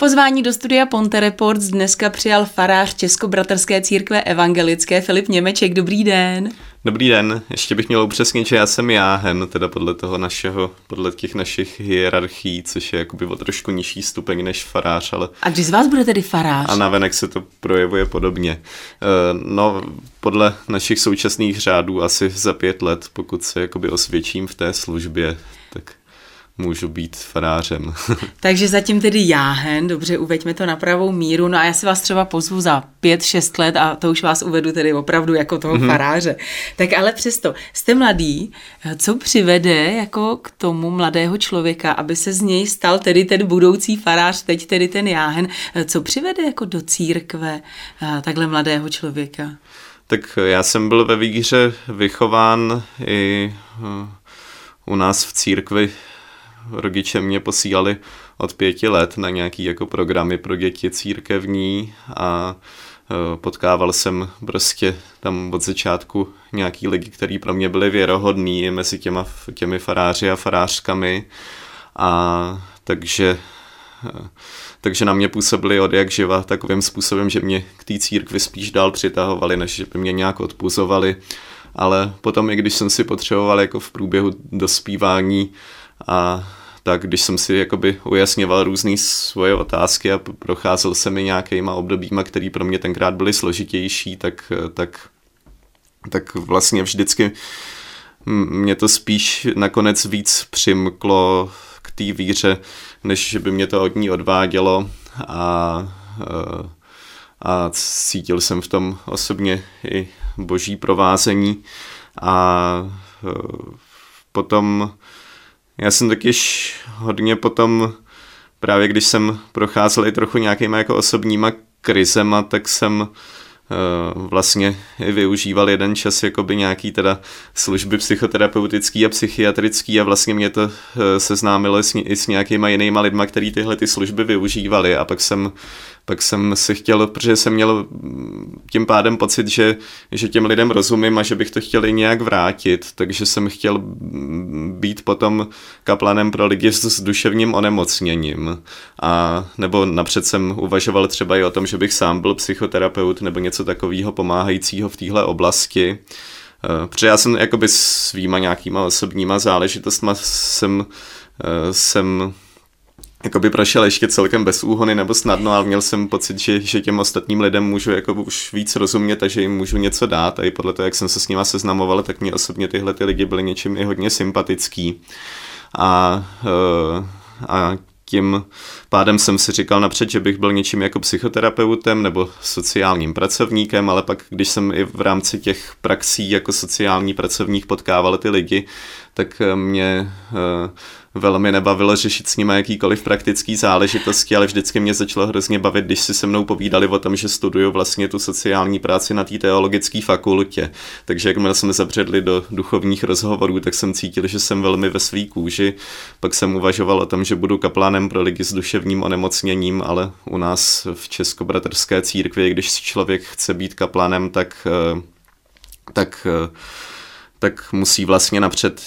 Pozvání do studia Ponte Reports dneska přijal farář Českobratrské církve evangelické Filip Němeček. Dobrý den. Dobrý den, ještě bych měl upřesnit, že já jsem jáhen, teda podle toho našeho, podle těch našich hierarchií, což je jakoby o trošku nižší stupeň než farář, ale... A když z vás bude tedy farář? A navenek se to projevuje podobně. Eh, no, podle našich současných řádů asi za pět let, pokud se jakoby osvědčím v té službě, tak můžu být farářem. Takže zatím tedy jáhen, dobře, uveďme to na pravou míru, no a já si vás třeba pozvu za pět, šest let a to už vás uvedu tedy opravdu jako toho mm-hmm. faráře. Tak ale přesto, jste mladý, co přivede jako k tomu mladého člověka, aby se z něj stal tedy ten budoucí farář, teď tedy ten jáhen, co přivede jako do církve takhle mladého člověka? Tak já jsem byl ve víře vychován i eh, u nás v církvi rodiče mě posílali od pěti let na nějaký jako programy pro děti církevní a e, potkával jsem prostě tam od začátku nějaký lidi, který pro mě byli věrohodný mezi těma, těmi faráři a farářkami a takže e, takže na mě působili od jak živa takovým způsobem, že mě k té církvi spíš dál přitahovali, než že by mě nějak odpuzovali. Ale potom, i když jsem si potřeboval jako v průběhu dospívání a tak když jsem si jakoby ujasňoval různé svoje otázky a procházel se mi nějakýma obdobíma, které pro mě tenkrát byly složitější, tak, tak, tak vlastně vždycky mě to spíš nakonec víc přimklo k té víře, než že by mě to od ní odvádělo. A, a cítil jsem v tom osobně i boží provázení. A potom já jsem takyž hodně potom, právě když jsem procházel i trochu nějakýma jako osobníma krizema, tak jsem Eh, vlastně využíval jeden čas jakoby nějaký teda služby psychoterapeutický a psychiatrický a vlastně mě to eh, seznámilo i s nějakýma jinýma lidma, který tyhle ty služby využívali. A pak jsem, pak jsem si chtěl, protože jsem měl tím pádem pocit, že, že těm lidem rozumím a že bych to chtěl i nějak vrátit, takže jsem chtěl být potom kaplanem pro lidi s duševním onemocněním a nebo napřed jsem uvažoval třeba i o tom, že bych sám byl psychoterapeut nebo něco takového pomáhajícího v téhle oblasti. Eh, protože já jsem jakoby svýma nějakýma osobníma záležitostma jsem, eh, jsem jakoby prošel ještě celkem bez úhony nebo snadno, ale měl jsem pocit, že, že těm ostatním lidem můžu jako už víc rozumět, takže jim můžu něco dát a i podle toho, jak jsem se s nima seznamoval, tak mě osobně tyhle ty lidi byly něčím i hodně sympatický. A, eh, a tím pádem jsem si říkal napřed, že bych byl něčím jako psychoterapeutem nebo sociálním pracovníkem, ale pak, když jsem i v rámci těch praxí jako sociální pracovník potkával ty lidi, tak mě eh, velmi nebavilo řešit s nimi jakýkoliv praktický záležitosti, ale vždycky mě začalo hrozně bavit, když si se mnou povídali o tom, že studuju vlastně tu sociální práci na té teologické fakultě. Takže jakmile jsme zabředli do duchovních rozhovorů, tak jsem cítil, že jsem velmi ve svý kůži. Pak jsem uvažoval o tom, že budu kaplánem pro lidi s duševním onemocněním, ale u nás v Českobratrské církvi, když člověk chce být kaplánem, tak, eh, tak eh, tak musí vlastně napřed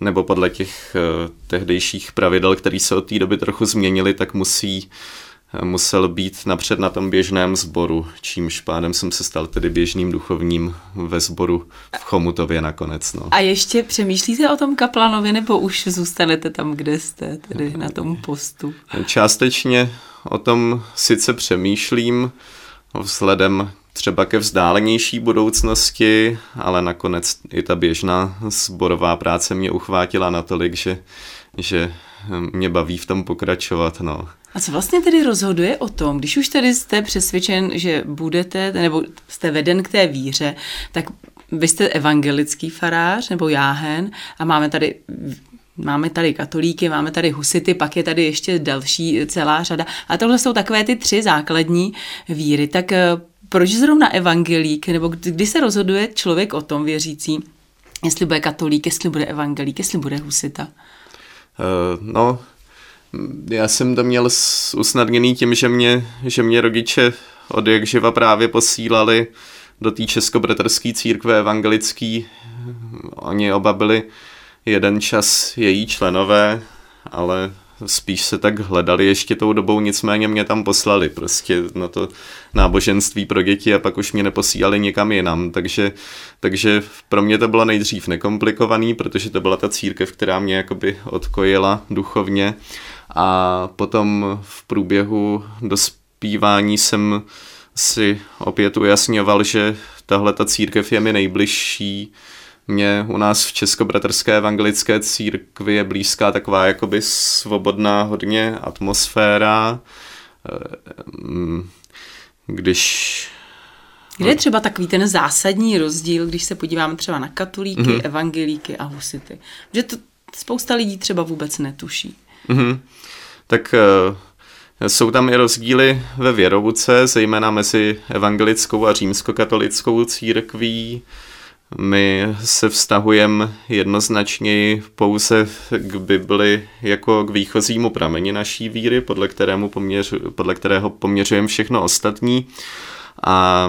nebo podle těch uh, tehdejších pravidel, které se od té doby trochu změnily, tak musí uh, musel být napřed na tom běžném sboru, čímž pádem jsem se stal tedy běžným duchovním ve sboru v Chomutově nakonec. No. A ještě přemýšlíte o tom kaplanovi, nebo už zůstanete tam, kde jste, tedy na tom postu? Částečně o tom sice přemýšlím, vzhledem třeba ke vzdálenější budoucnosti, ale nakonec i ta běžná sborová práce mě uchvátila natolik, že, že mě baví v tom pokračovat. No. A co vlastně tedy rozhoduje o tom, když už tedy jste přesvědčen, že budete, nebo jste veden k té víře, tak vy jste evangelický farář nebo jáhen a máme tady Máme tady katolíky, máme tady husity, pak je tady ještě další celá řada. A tohle jsou takové ty tři základní víry. Tak eh, proč zrovna evangelík, nebo kdy se rozhoduje člověk o tom věřící, jestli bude katolík, jestli bude evangelík, jestli bude husita? Uh, no, já jsem to měl usnadněný tím, že mě, že mě rodiče od jak živa právě posílali do té českobratrské církve evangelický. Oni oba byli jeden čas její členové, ale spíš se tak hledali ještě tou dobou, nicméně mě tam poslali prostě na to náboženství pro děti a pak už mě neposílali někam jinam, takže, takže pro mě to bylo nejdřív nekomplikovaný, protože to byla ta církev, která mě jakoby odkojila duchovně. A potom v průběhu dospívání jsem si opět ujasňoval, že tahle ta církev je mi nejbližší, mě u nás v Českobratrské evangelické církvi je blízká taková jakoby svobodná hodně atmosféra. Ehm, když kde je třeba takový ten zásadní rozdíl, když se podíváme třeba na katolíky, mm-hmm. evangelíky a husity? Že to spousta lidí třeba vůbec netuší. Mm-hmm. Tak uh, jsou tam i rozdíly ve věrovuce, zejména mezi evangelickou a římskokatolickou církví. My se vztahujeme jednoznačně pouze k Bibli jako k výchozímu prameni naší víry, podle, kterému poměř, podle kterého poměřujeme všechno ostatní. A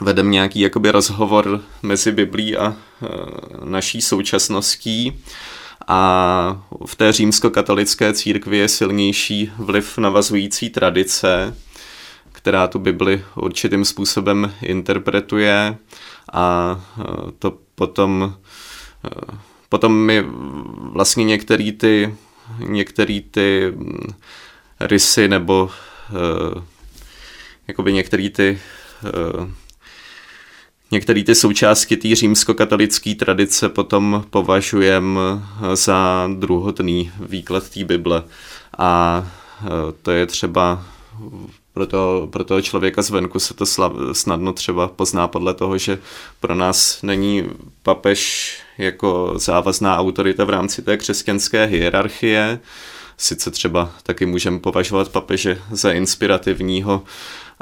vedeme nějaký jakoby rozhovor mezi Biblí a e, naší současností. A v té římskokatolické církvi je silnější vliv navazující tradice, která tu Bibli určitým způsobem interpretuje a e, to potom, e, potom mi vlastně některé ty, některý ty mm, rysy nebo e, jakoby některé ty Některé ty součástky té římskokatolické tradice potom považujeme za druhotný výklad té Bible. A to je třeba pro toho, pro toho člověka zvenku se to slav, snadno třeba pozná podle toho, že pro nás není papež jako závazná autorita v rámci té křesťanské hierarchie. Sice třeba taky můžeme považovat papeže za inspirativního,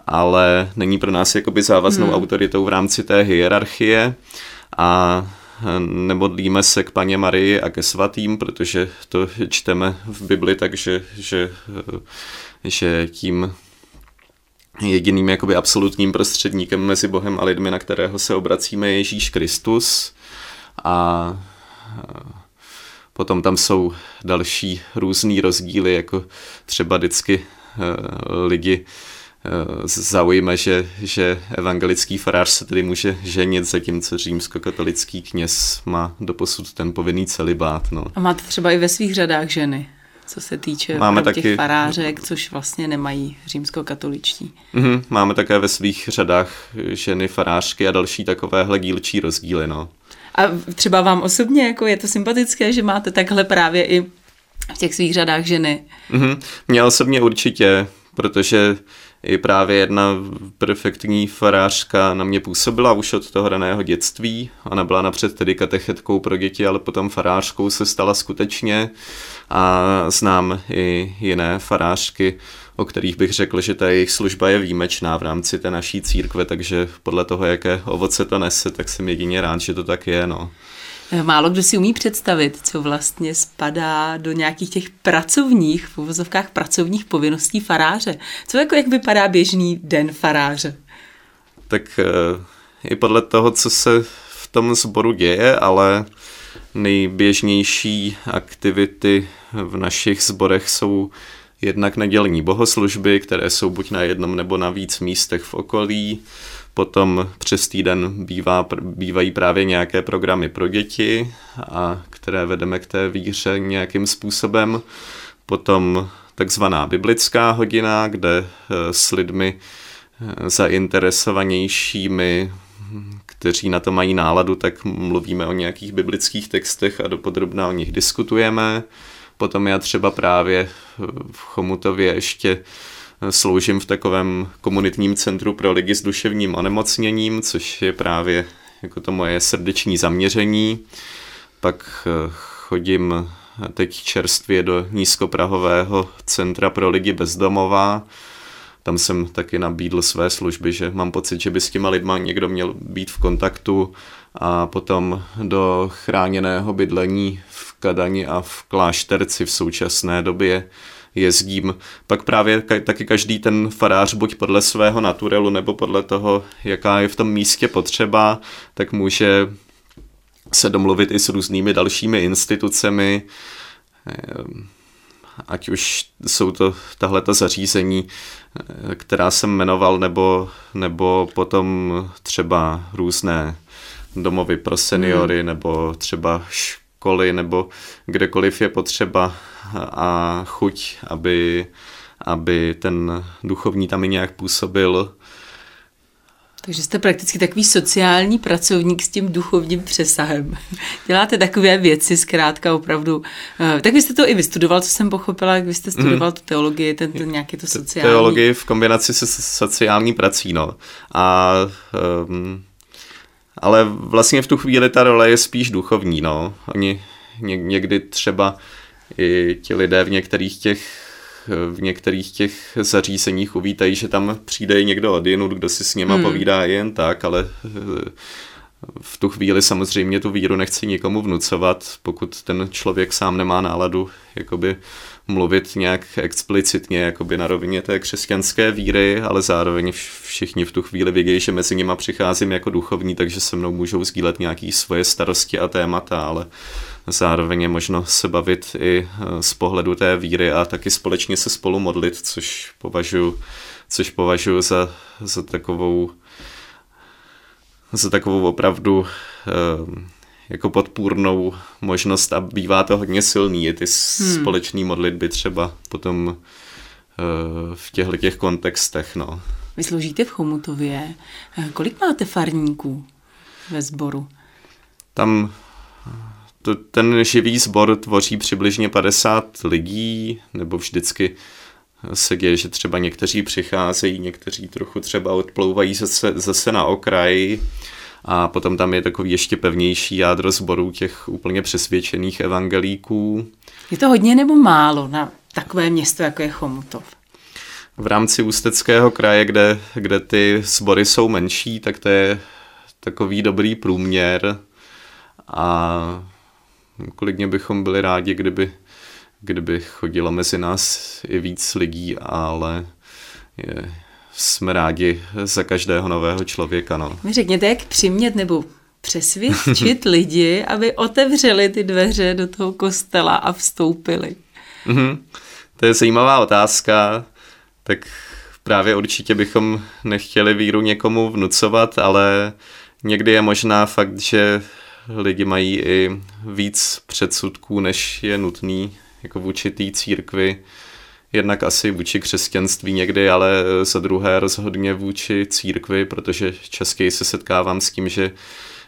ale není pro nás jakoby závaznou hmm. autoritou v rámci té hierarchie a nemodlíme se k paně Marii a ke svatým, protože to čteme v Bibli, takže že, že tím jediným jakoby absolutním prostředníkem mezi Bohem a lidmi, na kterého se obracíme, je Ježíš Kristus. A potom tam jsou další různý rozdíly, jako třeba vždycky e, lidi e, zaujme, že, že evangelický farář se tedy může ženit, zatímco římskokatolický kněz má doposud ten povinný celibát. No. A máte třeba i ve svých řadách ženy? Co se týče máme taky, těch farářek, což vlastně nemají římskokatoličtí. Mm-hmm, máme také ve svých řadách ženy farářky a další takovéhle dílčí rozdíly. No. A třeba vám osobně jako je to sympatické, že máte takhle právě i v těch svých řadách ženy? Mm-hmm, mně osobně určitě, protože i právě jedna perfektní farářka na mě působila už od toho raného dětství. Ona byla napřed tedy katechetkou pro děti, ale potom farářkou se stala skutečně a znám i jiné farářky, o kterých bych řekl, že ta jejich služba je výjimečná v rámci té naší církve, takže podle toho, jaké ovoce to nese, tak jsem jedině rád, že to tak je. No. Eh, málo kdo si umí představit, co vlastně spadá do nějakých těch pracovních, v uvozovkách pracovních povinností faráře. Co jako jak vypadá běžný den faráře? Tak eh, i podle toho, co se v tom sboru děje, ale nejběžnější aktivity v našich sborech jsou jednak nedělní bohoslužby, které jsou buď na jednom nebo na víc místech v okolí, Potom přes týden bývá, bývají právě nějaké programy pro děti, a které vedeme k té víře nějakým způsobem. Potom takzvaná biblická hodina, kde eh, s lidmi eh, zainteresovanějšími, kteří na to mají náladu, tak mluvíme o nějakých biblických textech a dopodrobná o nich diskutujeme. Potom já třeba právě v Chomutově ještě sloužím v takovém komunitním centru pro lidi s duševním onemocněním, což je právě jako to moje srdeční zaměření. Pak eh, chodím teď čerstvě do nízkoprahového centra pro lidi bezdomová. Tam jsem taky nabídl své služby, že mám pocit, že by s těma lidma někdo měl být v kontaktu a potom do chráněného bydlení v Kadani a v Klášterci v současné době jezdím. Pak právě taky každý ten farář, buď podle svého naturelu nebo podle toho, jaká je v tom místě potřeba, tak může se domluvit i s různými dalšími institucemi. Ať už jsou to tahle zařízení, která jsem jmenoval, nebo, nebo potom třeba různé domovy pro seniory, hmm. nebo třeba školy, nebo kdekoliv je potřeba a chuť, aby, aby ten duchovní tam i nějak působil, takže jste prakticky takový sociální pracovník s tím duchovním přesahem. Děláte takové věci, zkrátka opravdu. Eh, tak vy jste to i vystudoval, co jsem pochopila, jak vy jste studoval mm. tu teologii, ten, ten nějaký to sociální. Teologii v kombinaci se sociální prací, no. A, um, ale vlastně v tu chvíli ta role je spíš duchovní, no. Oni ně, někdy třeba i ti lidé v některých těch v některých těch zařízeních uvítají, že tam přijde někdo od jinut, kdo si s něma hmm. povídá jen tak, ale eh, v tu chvíli samozřejmě tu víru nechci nikomu vnucovat, pokud ten člověk sám nemá náladu jakoby mluvit nějak explicitně jakoby na rovině té křesťanské víry, ale zároveň všichni v tu chvíli vědí, že mezi nima přicházím jako duchovní, takže se mnou můžou sdílet nějaké svoje starosti a témata, ale zároveň je možno se bavit i eh, z pohledu té víry a taky společně se spolu modlit, což považuji, což považuji za, za takovou za takovou opravdu eh, jako podpůrnou možnost a bývá to hodně silný, i ty hmm. společné modlitby třeba potom eh, v těchto těch kontextech. No. Vy sloužíte v Chomutově. Kolik máte farníků ve sboru? Tam to, ten živý sbor tvoří přibližně 50 lidí, nebo vždycky se děje, že třeba někteří přicházejí, někteří trochu třeba odplouvají zase, zase na okraj a potom tam je takový ještě pevnější jádro sborů těch úplně přesvědčených evangelíků. Je to hodně nebo málo na takové město, jako je Chomutov? V rámci Ústeckého kraje, kde, kde ty sbory jsou menší, tak to je takový dobrý průměr a klidně bychom byli rádi, kdyby, kdyby chodilo mezi nás i víc lidí, ale je, jsme rádi za každého nového člověka. No. Mi řekněte, jak přimět nebo přesvědčit lidi, aby otevřeli ty dveře do toho kostela a vstoupili? Mm-hmm. To je zajímavá otázka. Tak právě určitě bychom nechtěli víru někomu vnucovat, ale někdy je možná fakt, že lidi mají i víc předsudků, než je nutný jako vůči té církvi. Jednak asi vůči křesťanství někdy, ale za druhé rozhodně vůči církvi, protože častěji se setkávám s tím, že,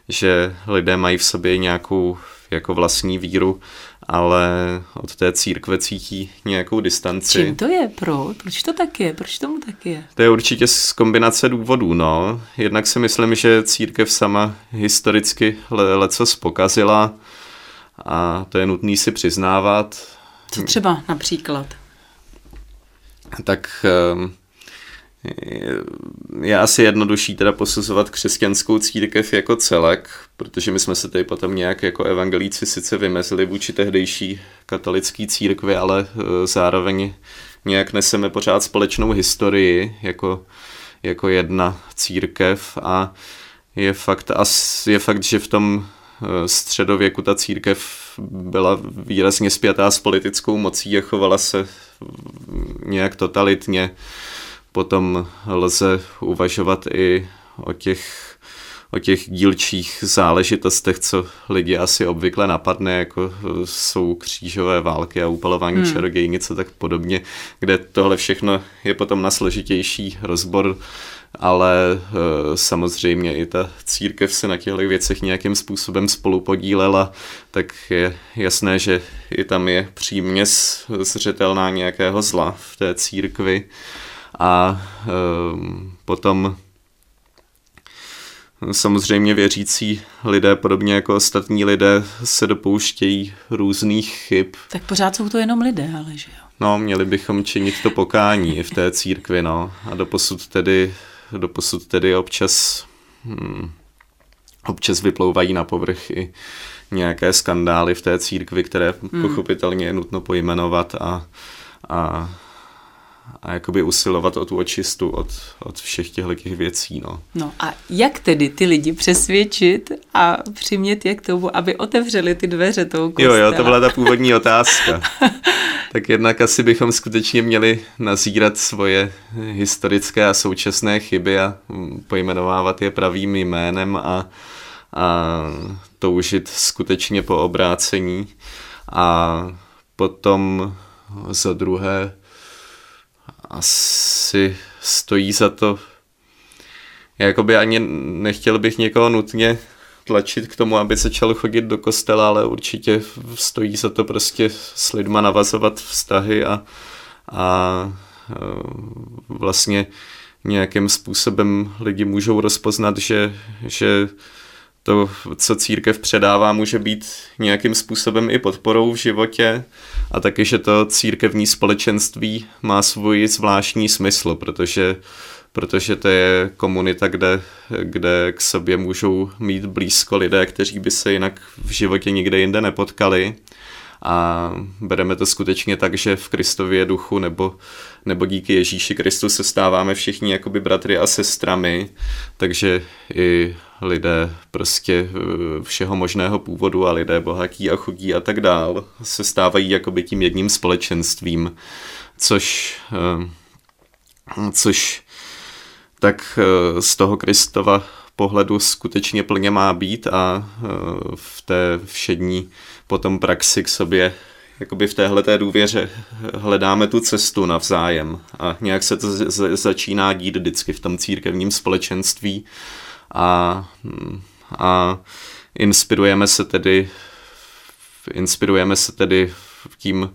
že lidé mají v sobě nějakou jako vlastní víru, ale od té církve cítí nějakou distanci. Čím to je? Pro? Proč to tak je? Proč tomu tak je? To je určitě z kombinace důvodů, no. Jednak si myslím, že církev sama historicky le- leco spokazila a to je nutný si přiznávat. Co třeba například? Tak um, je asi jednodušší teda posuzovat křesťanskou církev jako celek, protože my jsme se tady potom nějak jako evangelíci sice vymezili vůči tehdejší katolické církvi, ale e, zároveň nějak neseme pořád společnou historii jako, jako jedna církev. A je fakt, je fakt, že v tom e, středověku ta církev byla výrazně spjatá s politickou mocí a chovala se nějak totalitně. Potom lze uvažovat i o těch o těch dílčích záležitostech, co lidi asi obvykle napadne, jako jsou křížové války a upalování hmm. čarodějní, něco tak podobně, kde tohle všechno je potom na složitější rozbor, ale e, samozřejmě i ta církev se na těchto věcech nějakým způsobem spolu podílela, tak je jasné, že i tam je příměs zřetelná nějakého zla v té církvi a um, potom samozřejmě věřící lidé, podobně jako ostatní lidé, se dopouštějí různých chyb. Tak pořád jsou to jenom lidé, ale že jo? No, měli bychom činit to pokání i v té církvi, no. A doposud tedy, doposud tedy občas, hmm, občas vyplouvají na povrch i nějaké skandály v té církvi, které hmm. pochopitelně je nutno pojmenovat a, a a jakoby usilovat o tu očistu od, od všech těchto těch věcí. No. no a jak tedy ty lidi přesvědčit a přimět je k tomu, aby otevřeli ty dveře tou kostela? Jo, jo, to byla ta původní otázka. tak jednak asi bychom skutečně měli nazírat svoje historické a současné chyby a pojmenovávat je pravým jménem a, a toužit skutečně po obrácení. A potom za druhé asi stojí za to, jakoby ani nechtěl bych někoho nutně tlačit k tomu, aby začal chodit do kostela, ale určitě stojí za to prostě s lidma navazovat vztahy a, a vlastně nějakým způsobem lidi můžou rozpoznat, že, že to, co církev předává, může být nějakým způsobem i podporou v životě. A taky, že to církevní společenství má svůj zvláštní smysl, protože protože to je komunita, kde, kde k sobě můžou mít blízko lidé, kteří by se jinak v životě nikde jinde nepotkali. A bereme to skutečně tak, že v Kristově duchu nebo, nebo díky Ježíši Kristu se stáváme všichni jakoby bratry a sestrami, takže i lidé prostě eh, všeho možného původu a lidé bohatí a chudí a tak dál se stávají jakoby tím jedním společenstvím, což, eh, což tak eh, z toho Kristova pohledu skutečně plně má být a v té všední potom praxi k sobě jakoby v téhle té důvěře hledáme tu cestu navzájem. A nějak se to začíná dít vždycky v tom církevním společenství a, a inspirujeme se tedy inspirujeme se tedy tím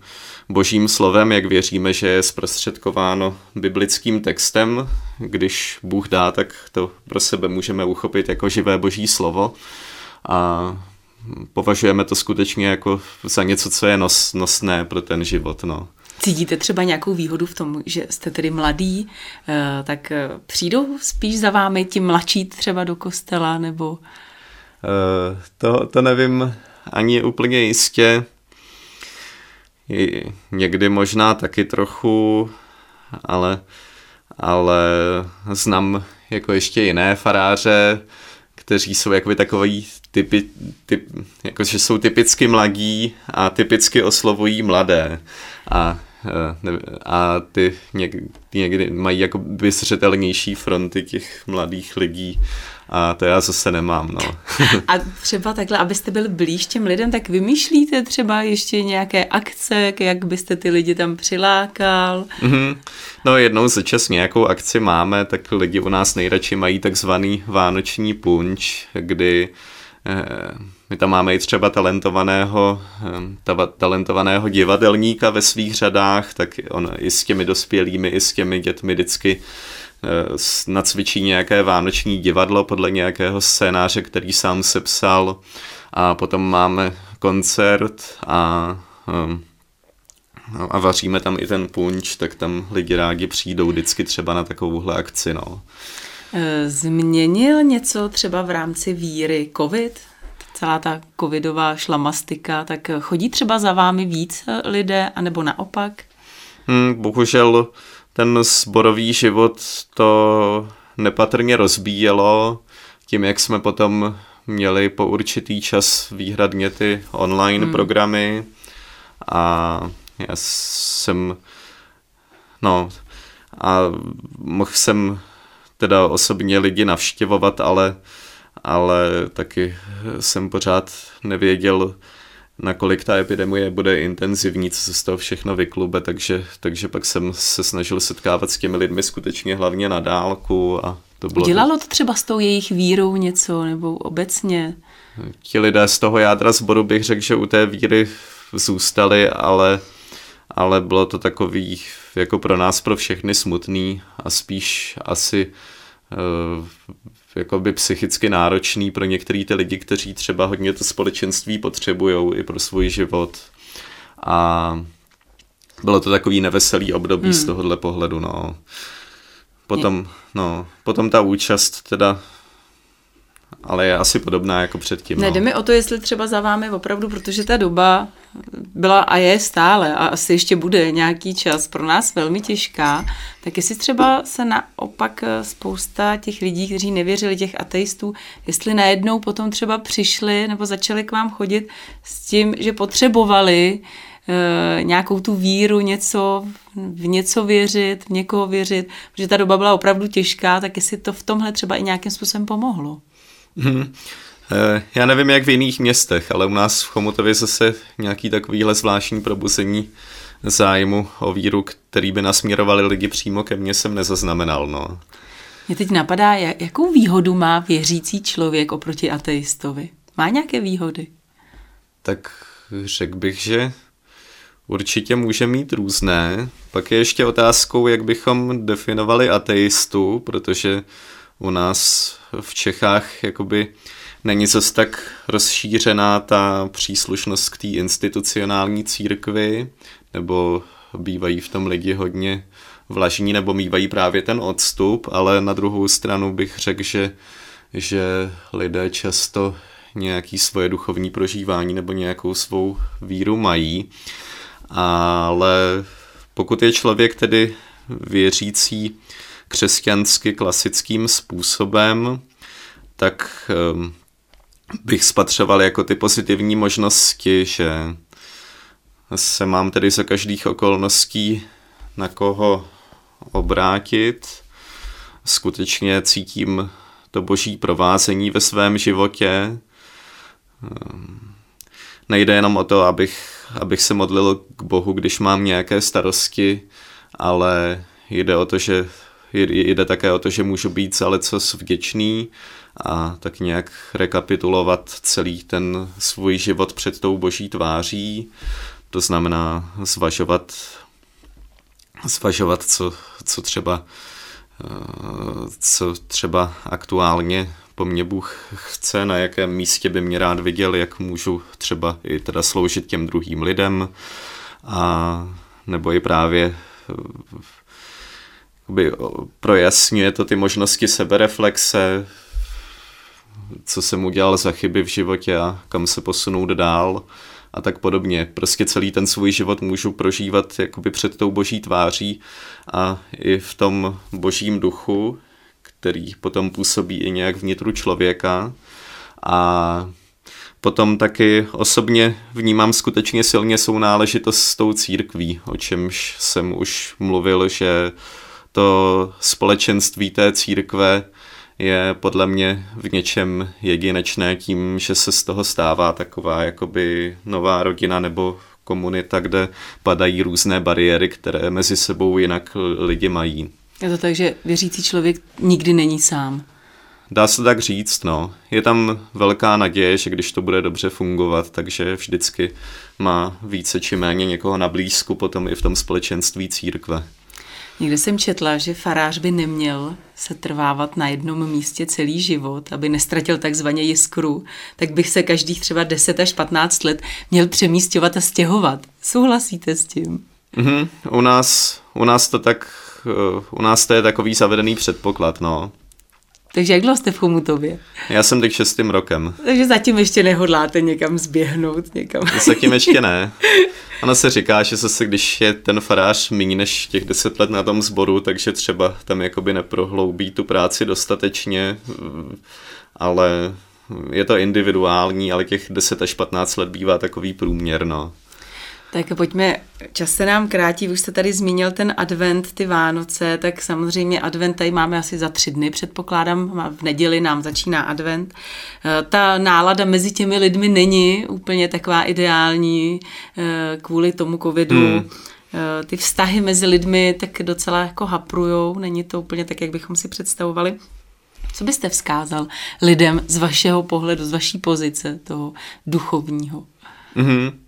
božím slovem, jak věříme, že je zprostředkováno biblickým textem. Když Bůh dá, tak to pro sebe můžeme uchopit jako živé boží slovo a považujeme to skutečně jako za něco, co je nos, nosné pro ten život. No. Cítíte třeba nějakou výhodu v tom, že jste tedy mladý, eh, tak eh, přijdou spíš za vámi ti mladší třeba do kostela, nebo? Eh, to, to nevím ani úplně jistě. Někdy možná taky trochu, ale, ale znám jako ještě jiné faráře, kteří jsou jakoby takový typy, typ, jako, že jsou typicky mladí a typicky oslovují mladé. A, a ty někdy, někdy mají jako zřetelnější fronty těch mladých lidí a to já zase nemám. No. A třeba takhle, abyste byli blíž těm lidem, tak vymýšlíte třeba ještě nějaké akce, jak byste ty lidi tam přilákal? Mm-hmm. No jednou za čas nějakou akci máme, tak lidi u nás nejradši mají takzvaný vánoční punč, kdy Eh, my tam máme i třeba talentovaného, ta, talentovaného divadelníka ve svých řadách, tak on i s těmi dospělými, i s těmi dětmi vždycky eh, nacvičí nějaké vánoční divadlo podle nějakého scénáře, který sám sepsal a potom máme koncert a a vaříme tam i ten punč, tak tam lidi rádi přijdou vždycky třeba na takovouhle akci. No. Eh, změnil něco třeba v rámci víry COVID? Celá ta covidová šlamastika, tak chodí třeba za vámi víc lidé, anebo naopak? Hmm, bohužel ten sborový život to nepatrně rozbíjelo, tím, jak jsme potom měli po určitý čas výhradně ty online hmm. programy a já jsem no a mohl jsem teda osobně lidi navštěvovat, ale, ale taky jsem pořád nevěděl, nakolik ta epidemie bude intenzivní, co se z toho všechno vyklube, takže, takže pak jsem se snažil setkávat s těmi lidmi skutečně hlavně na dálku. A to bylo Dělalo to třeba s tou jejich vírou něco, nebo obecně? Ti lidé z toho jádra zboru bych řekl, že u té víry zůstali, ale, ale bylo to takový jako pro nás, pro všechny smutný a spíš asi uh, jakoby psychicky náročný pro některé ty lidi, kteří třeba hodně to společenství potřebují i pro svůj život. A bylo to takový neveselý období hmm. z tohohle pohledu, no. Potom, no, potom ta účast teda ale je asi podobná jako předtím. Ne, no. mi o to, jestli třeba za vámi opravdu, protože ta doba byla a je stále a asi ještě bude nějaký čas pro nás velmi těžká, tak jestli třeba se naopak eh, spousta těch lidí, kteří nevěřili, těch ateistů, jestli najednou potom třeba přišli nebo začali k vám chodit s tím, že potřebovali e, nějakou tu víru, něco, v něco věřit, v někoho věřit, protože ta doba byla opravdu těžká, tak jestli to v tomhle třeba i nějakým způsobem pomohlo. Hmm. Já nevím, jak v jiných městech, ale u nás v Chomutově zase nějaký takovýhle zvláštní probuzení zájmu o víru, který by nasměrovali lidi přímo ke mně, jsem nezaznamenal. No. Mě teď napadá, jakou výhodu má věřící člověk oproti ateistovi? Má nějaké výhody? Tak řekl bych, že určitě může mít různé. Pak je ještě otázkou, jak bychom definovali ateistu, protože u nás v Čechách jakoby není zas tak rozšířená ta příslušnost k té institucionální církvi, nebo bývají v tom lidi hodně vlažní, nebo mývají právě ten odstup, ale na druhou stranu bych řekl, že, že lidé často nějaký svoje duchovní prožívání nebo nějakou svou víru mají, ale pokud je člověk tedy věřící křesťansky klasickým způsobem, tak ehm, bych spatřoval jako ty pozitivní možnosti, že se mám tedy za každých okolností na koho obrátit. Skutečně cítím to boží provázení ve svém životě. Nejde jenom o to, abych, abych se modlil k Bohu, když mám nějaké starosti, ale jde o to, že jde také o to, že můžu být za lecos vděčný a tak nějak rekapitulovat celý ten svůj život před tou boží tváří. To znamená zvažovat, zvažovat co, co třeba eh, co třeba aktuálně po mně Bůh chce, na jakém místě by mě rád viděl, jak můžu třeba i teda sloužit těm druhým lidem a nebo i právě by projasňuje to ty možnosti sebereflexe, co jsem udělal za chyby v životě a kam se posunout dál a tak podobně. Prostě celý ten svůj život můžu prožívat jakoby před tou boží tváří a i v tom božím duchu, který potom působí i nějak vnitru člověka a potom taky osobně vnímám skutečně silně sounáležitost s tou církví, o čemž jsem už mluvil, že to společenství té církve je podle mě v něčem jedinečné tím, že se z toho stává taková jakoby nová rodina nebo komunita, kde padají různé bariéry, které mezi sebou jinak lidi mají. Je to tak, že věřící člověk nikdy není sám. Dá se tak říct, no. Je tam velká naděje, že když to bude dobře fungovat, takže vždycky má více či méně někoho na blízku potom i v tom společenství církve. Někde jsem četla, že farář by neměl se trvávat na jednom místě celý život, aby nestratil takzvaně jiskru, tak bych se každých třeba 10 až 15 let měl přemístěvat a stěhovat. Souhlasíte s tím? Mm-hmm. U, nás, u nás to tak, eh, u nás to je takový zavedený předpoklad, no. Takže jak dlouho jste v Chomutově? Já jsem teď šestým rokem. Takže zatím ještě nehodláte někam zběhnout někam. Zatím ještě ne. Ono se říká, že zase když je ten farář méně než těch deset let na tom sboru, takže třeba tam jakoby neprohloubí tu práci dostatečně, ale je to individuální, ale těch 10 až 15 let bývá takový průměr, no. Tak pojďme, čas se nám krátí, už jste tady zmínil ten advent, ty Vánoce, tak samozřejmě advent tady máme asi za tři dny, předpokládám, v neděli nám začíná advent. Eh, ta nálada mezi těmi lidmi není úplně taková ideální eh, kvůli tomu covidu. Hmm. Eh, ty vztahy mezi lidmi tak docela jako haprujou, není to úplně tak, jak bychom si představovali. Co byste vzkázal lidem z vašeho pohledu, z vaší pozice, toho duchovního? Mm-hmm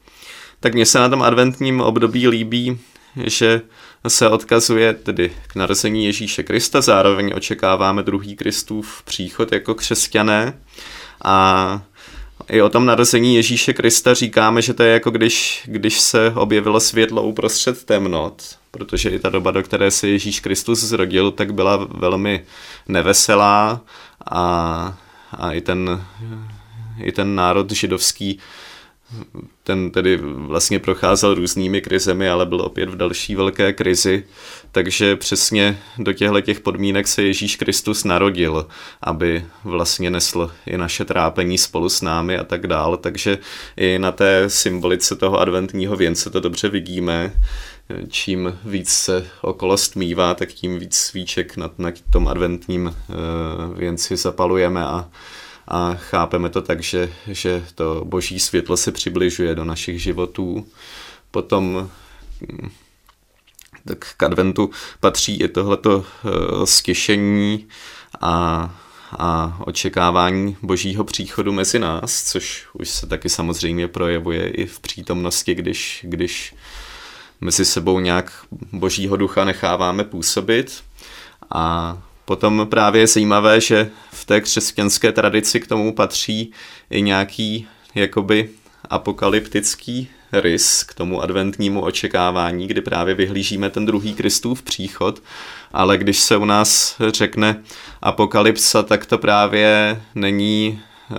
tak mně se na tom adventním období líbí, že se odkazuje tedy k narození Ježíše Krista, zároveň očekáváme druhý Kristův příchod jako křesťané. A i o tom narození Ježíše Krista říkáme, že to je jako když, když se objevilo světlo uprostřed temnot, protože i ta doba, do které se Ježíš Kristus zrodil, tak byla velmi neveselá a, a i, ten, i ten národ židovský ten tedy vlastně procházel různými krizemi, ale byl opět v další velké krizi, takže přesně do těchto těch podmínek se Ježíš Kristus narodil, aby vlastně nesl i naše trápení spolu s námi a tak dál, takže i na té symbolice toho adventního věnce to dobře vidíme, čím víc se okolo stmívá, tak tím víc svíček na, na tom adventním uh, věnci zapalujeme a a chápeme to tak, že, že to boží světlo se přibližuje do našich životů. Potom hm, tak k adventu patří i tohleto stěšení a, a očekávání božího příchodu mezi nás, což už se taky samozřejmě projevuje i v přítomnosti, když, když mezi sebou nějak božího ducha necháváme působit. A Potom právě je zajímavé, že v té křesťanské tradici k tomu patří i nějaký jakoby apokalyptický rys k tomu adventnímu očekávání, kdy právě vyhlížíme ten druhý Kristův příchod, ale když se u nás řekne apokalypsa, tak to právě není, uh,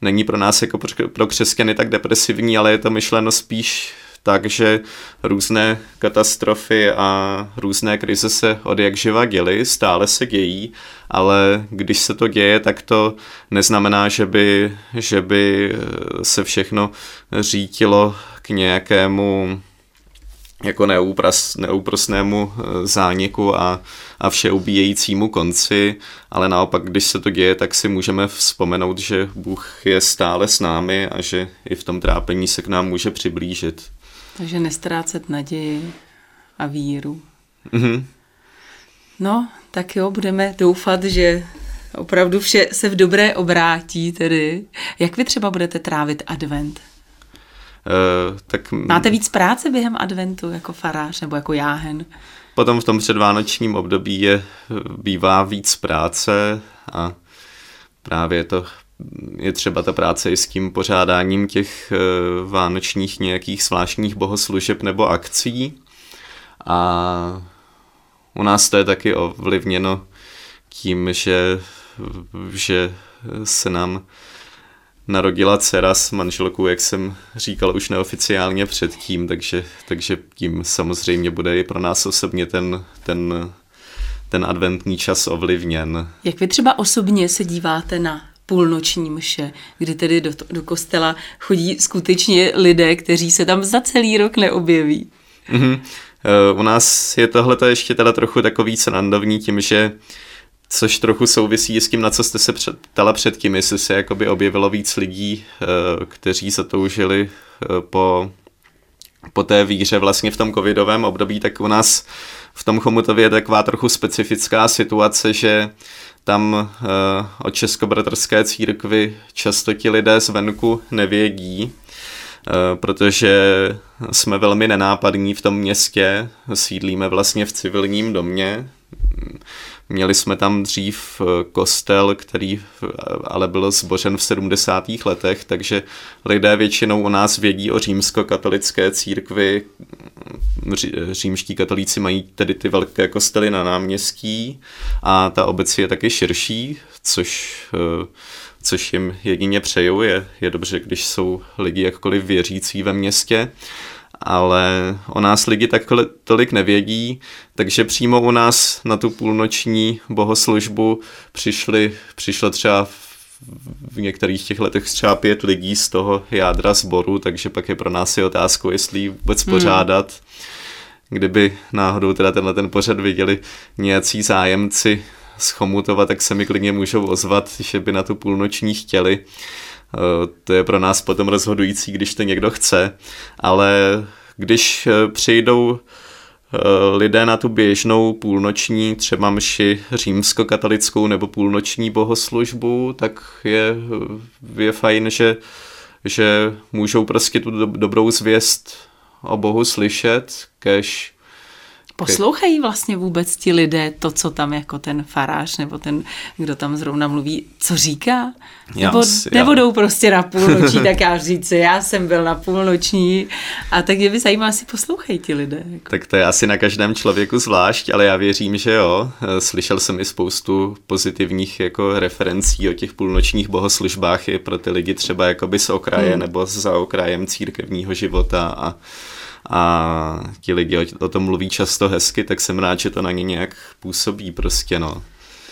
není pro nás jako pro křesťany tak depresivní, ale je to myšleno spíš takže různé katastrofy a různé krize se od jak živa děly, stále se dějí, ale když se to děje, tak to neznamená, že by, že by se všechno řítilo k nějakému jako neúpras, neúprosnému eh, zániku a, a všeubíjejícímu konci, ale naopak, když se to děje, tak si můžeme vzpomenout, že Bůh je stále s námi a že i v tom trápení se k nám může přiblížit. Takže nestrácet naději a víru. Mm-hmm. No, tak jo, budeme doufat, že opravdu vše se v dobré obrátí tedy. Jak vy třeba budete trávit advent? Uh, tak... Máte víc práce během adventu jako farář nebo jako jáhen? Potom v tom předvánočním období je, bývá víc práce a právě to je třeba ta práce i s tím pořádáním těch eh, vánočních nějakých zvláštních bohoslužeb nebo akcí. A u nás to je taky ovlivněno tím, že, že se nám narodila dcera s manželkou, jak jsem říkal už neoficiálně předtím, takže, takže tím samozřejmě bude i pro nás osobně ten, ten, ten adventní čas ovlivněn. Jak vy třeba osobně se díváte na půlnoční mše, kdy tedy do, do kostela chodí skutečně lidé, kteří se tam za celý rok neobjeví. Mm-hmm. U nás je tohle ještě teda trochu takový srandovní tím, že což trochu souvisí s tím, na co jste se ptala předtím, jestli se jakoby objevilo víc lidí, eh, kteří zatoužili eh, po, po té víře vlastně v tom covidovém období, tak u nás v tom Chomutově je taková trochu specifická situace, že tam uh, o českobratrské církvi často ti lidé zvenku nevědí, uh, protože jsme velmi nenápadní v tom městě, sídlíme vlastně v civilním domě, Měli jsme tam dřív eh, kostel, který ale byl zbořen v 70. letech, takže lidé většinou u nás vědí o římskokatolické církvi. Římští katolíci mají tedy ty velké kostely na náměstí a ta obec je taky širší, což eh, což jim jedině přeju. Je, je dobře, když jsou lidi jakkoliv věřící ve městě ale o nás lidi tak tolik nevědí, takže přímo u nás na tu půlnoční bohoslužbu přišli, přišlo třeba v některých těch letech třeba pět lidí z toho jádra sboru, takže pak je pro nás i otázkou, jestli vůbec hmm. pořádat. Kdyby náhodou teda tenhle ten pořad viděli nějací zájemci z Chomutova, tak se mi klidně můžou ozvat, že by na tu půlnoční chtěli. Eh, to je pro nás potom rozhodující, když to někdo chce, ale když eh, přijdou eh, lidé na tu běžnou půlnoční třeba mši římskokatolickou nebo půlnoční bohoslužbu, tak je, je fajn, že, že můžou prostě tu dobrou zvěst o Bohu slyšet, kež Poslouchají vlastně vůbec ti lidé to, co tam jako ten farář nebo ten, kdo tam zrovna mluví, co říká? Nebo, nebo jdou prostě na půlnoční, tak já říci, já jsem byl na půlnoční a tak mě by zajímalo, jestli poslouchají ti lidé. Jako. Tak to je asi na každém člověku zvlášť, ale já věřím, že jo. Slyšel jsem i spoustu pozitivních jako referencí o těch půlnočních bohoslužbách i pro ty lidi třeba jakoby z okraje hmm. nebo za okrajem církevního života a a ti lidi o, tom mluví často hezky, tak jsem rád, že to na ně nějak působí prostě, no.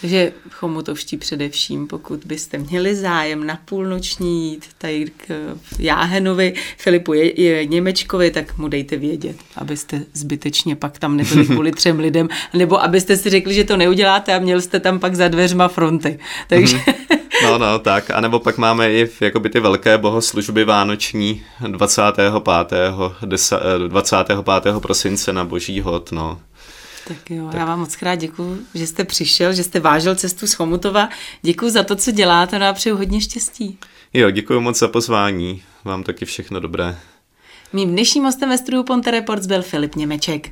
Takže chomutovští především, pokud byste měli zájem na půlnoční jít tady k Jáhenovi, Filipu je, je Němečkovi, tak mu dejte vědět, abyste zbytečně pak tam nebyli kvůli třem lidem, nebo abyste si řekli, že to neuděláte a měl jste tam pak za dveřma fronty. Takže... No, no, tak. A nebo pak máme i jakoby ty velké bohoslužby vánoční 25. 10, 25. prosince na Boží hod, no. Tak jo, tak. já vám moc krát děkuji, že jste přišel, že jste vážil cestu z Chomutova. Děkuji za to, co děláte no a přeju hodně štěstí. Jo, děkuji moc za pozvání. Vám taky všechno dobré. Mým dnešním hostem ve studiu Ponte Reports byl Filip Němeček.